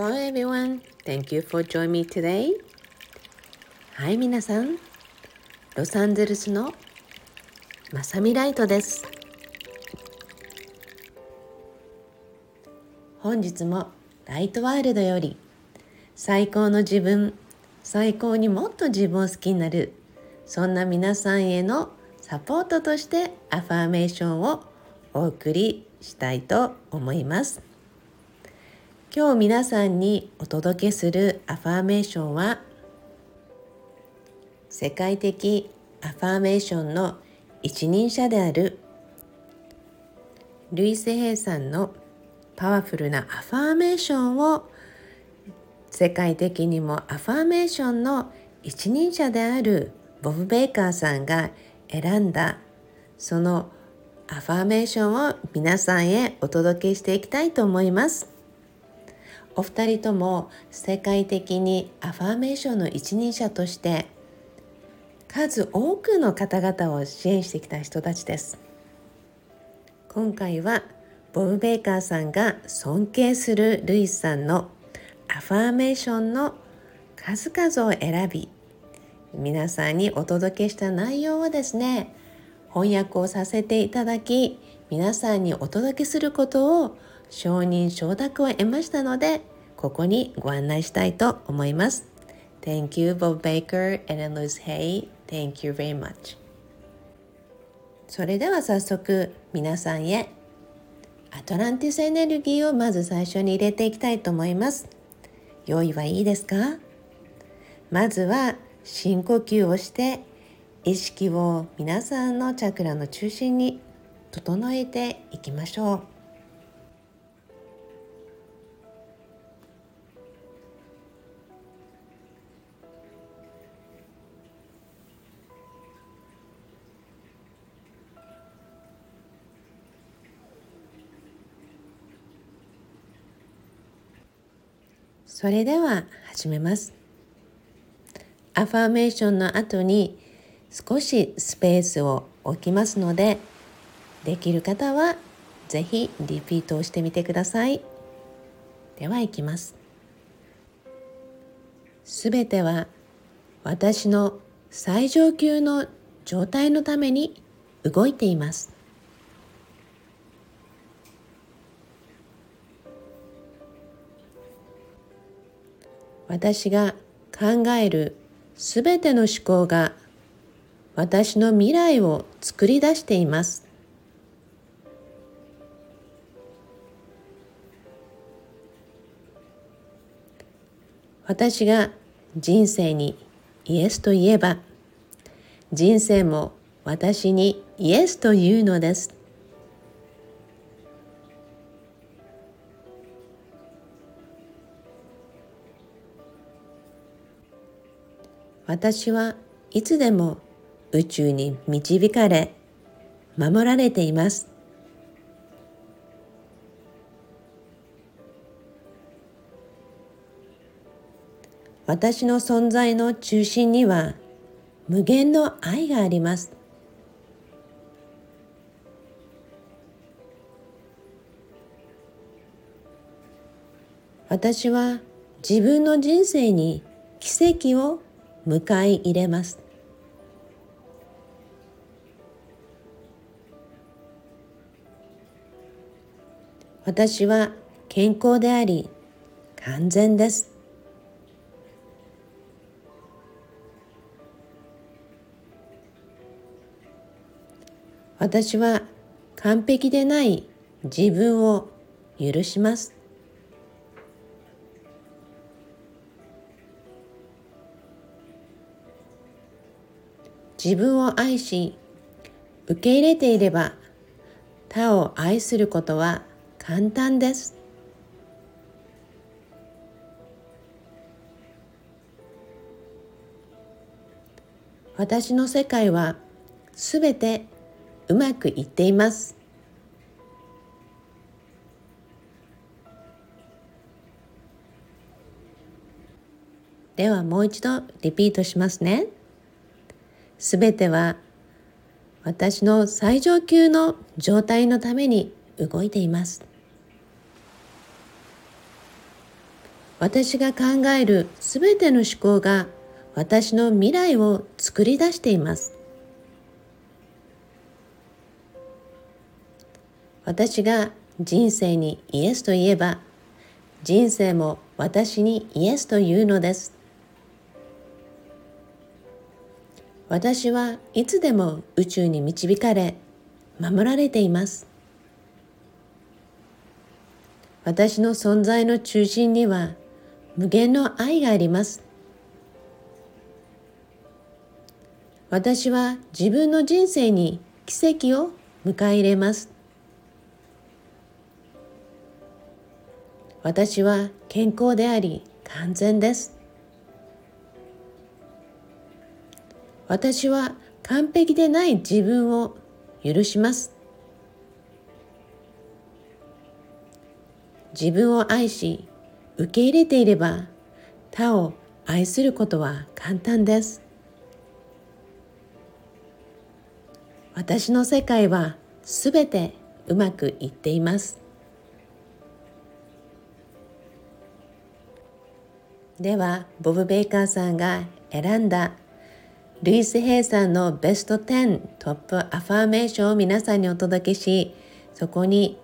Hello everyone. Thank you for joining me today. はい、皆さん。ロサンゼルスのまさみライトです。本日もライトワールドより最高の自分、最高にもっと自分を好きになるそんな皆さんへのサポートとしてアファーメーションをお送りしたいと思います。今日皆さんにお届けするアファーメーションは世界的アファーメーションの一人者であるルイス・ヘイさんのパワフルなアファーメーションを世界的にもアファーメーションの一人者であるボブ・ベイカーさんが選んだそのアファーメーションを皆さんへお届けしていきたいと思います。お二人とも世界的にアファーメーションの一人者として数多くの方々を支援してきた人たちです。今回はボブ・ベイカーさんが尊敬するルイスさんのアファーメーションの数々を選び皆さんにお届けした内容をですね翻訳をさせていただき皆さんにお届けすることを承認承諾を得ましたのでここにご案内したいと思います。Thank you Bob Baker and Liz Hay. Thank you very much. それでは早速皆さんへアトランティスエネルギーをまず最初に入れていきたいと思います。用意はいいですか？まずは深呼吸をして意識を皆さんのチャクラの中心に整えていきましょう。それでは始めます。アファーメーションの後に少しスペースを置きますのでできる方はぜひリピートをしてみてください。ではいきます。すべては私の最上級の状態のために動いています。私が考えるすべての思考が私の未来を作り出しています。私が人生にイエスと言えば人生も私にイエスというのです。私はいつでも宇宙に導かれ守られています。私の存在の中心には無限の愛があります。私は自分の人生に奇跡を迎え入れます。私は健康であり完全です。私は完璧でない自分を許します。自分を愛し受け入れていれば他を愛することは簡単です私の世界はすべてうまくいっていますではもう一度リピートしますね。すべては私の最上級の状態のために動いています。私が考えるすべての思考が私の未来を作り出しています私が人生にイエスと言えば人生も私にイエスというのです私はいつでも宇宙に導かれ守られています。私の存在の中心には無限の愛があります。私は自分の人生に奇跡を迎え入れます。私は健康であり完全です。私は完璧でない自分を許します。自分を愛し受け入れていれば他を愛することは簡単です。私の世界はすべてうまくいっています。ではボブ・ベイカーさんが選んだルイス・ヘイさんのベスト10トップアファーメーションを皆さんにお届けしそこに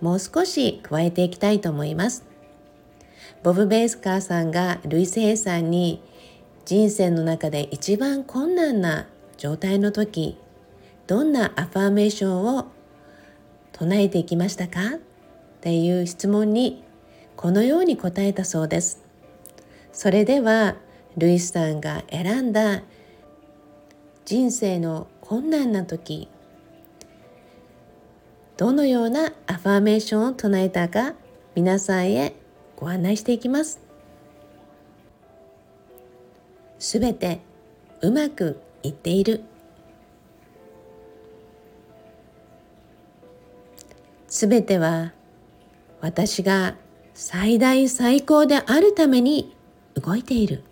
もう少し加えていきたいと思います。ボブ・ベイカーさんがルイス・ヘイさんに人生の中で一番困難な状態の時どんなアファーメーションを唱えていきましたか？っていう質問にこのように答えたそうです。それではルイスさんが選んだ人生の困難な時どのようなアファーメーションを唱えたか皆さんへご案内していきます。すべてうまくいっている。すべては私が最大最高であるために動いている。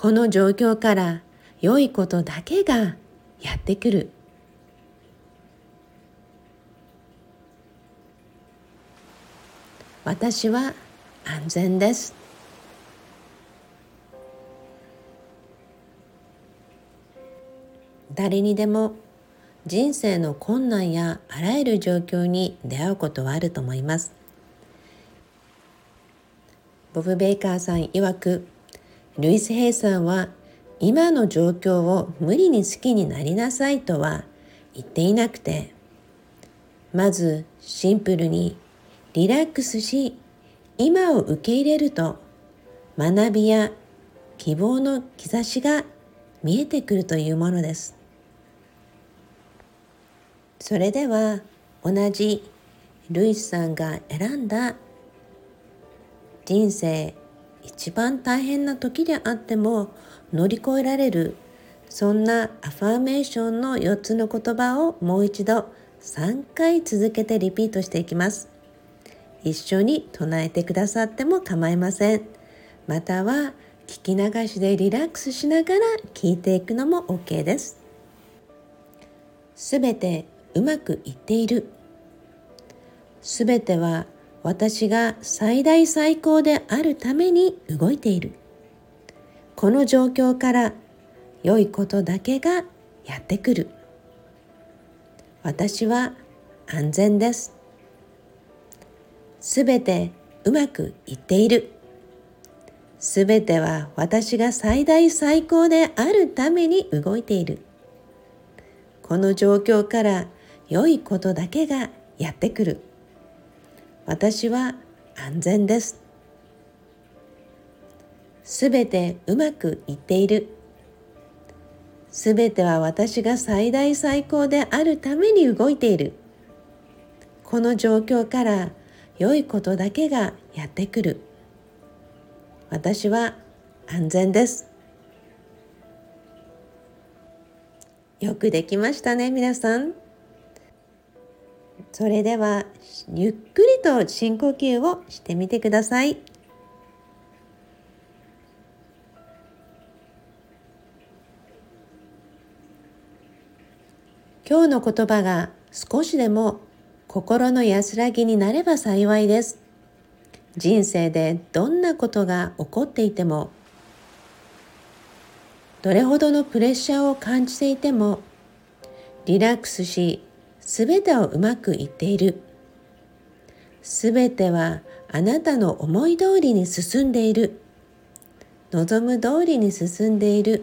この状況から良いことだけがやってくる私は安全です誰にでも人生の困難やあらゆる状況に出会うことはあると思います。ボブ・ベイカーさん曰く、ルイス・ヘイさんは今の状況を無理に好きになりなさいとは言っていなくて、まずシンプルにリラックスし、今を受け入れると学びや希望の兆しが見えてくるというものです。それでは同じルイスさんが選んだ人生一番大変な時であっても乗り越えられるそんなアファーメーションの4つの言葉をもう一度3回続けてリピートしていきます。一緒に唱えてくださっても構いません。または聞き流しでリラックスしながら聞いていくのも OK です。すべてうまくいっている。すべては私が最大最高であるために動いている。この状況から良いことだけがやってくる。私は安全です。すべてうまくいっている。すべては私が最大最高であるために動いている。この状況から良いことだけがやってくる。私は安全です。すべてうまくいっている。すべては私が最大最高であるために動いている。この状況から良いことだけがやってくる。私は安全です。よくできましたね皆さん。それではゆっくりと深呼吸をしてみてください。今日の言葉が少しでも心の安らぎになれば幸いです。人生でどんなことが起こっていても、どれほどのプレッシャーを感じていても、リラックスし、すべてをうまくいっている。すべてはあなたの思い通りに進んでいる。望む通りに進んでいる。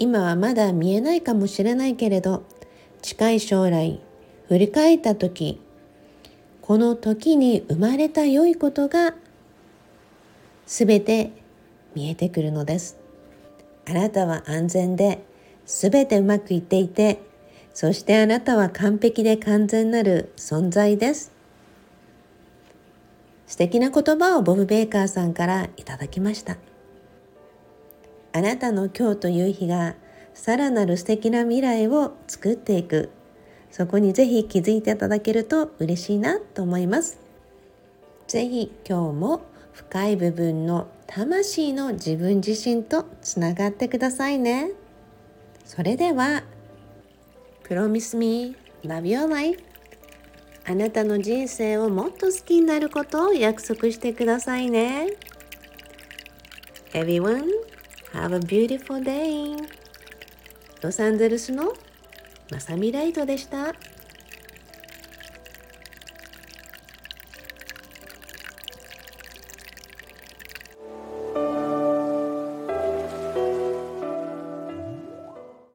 今はまだ見えないかもしれないけれど、近い将来、振り返った時、この時に生まれた良いことがすべて見えてくるのです。あなたは安全で、すべてうまくいっていて、そしてあなたは完璧で完全なる存在です。素敵な言葉をボブ・ベイカーさんからいただきました。あなたの今日という日がさらなる素敵な未来を作っていくそこにぜひ気づいていただけると嬉しいなと思いますぜひ今日も深い部分の魂の自分自身とつながってくださいねそれでは Promise me love your life あなたの人生をもっと好きになることを約束してくださいね Everyone Have a beautiful day! ロサンゼルスのマサミライトでした。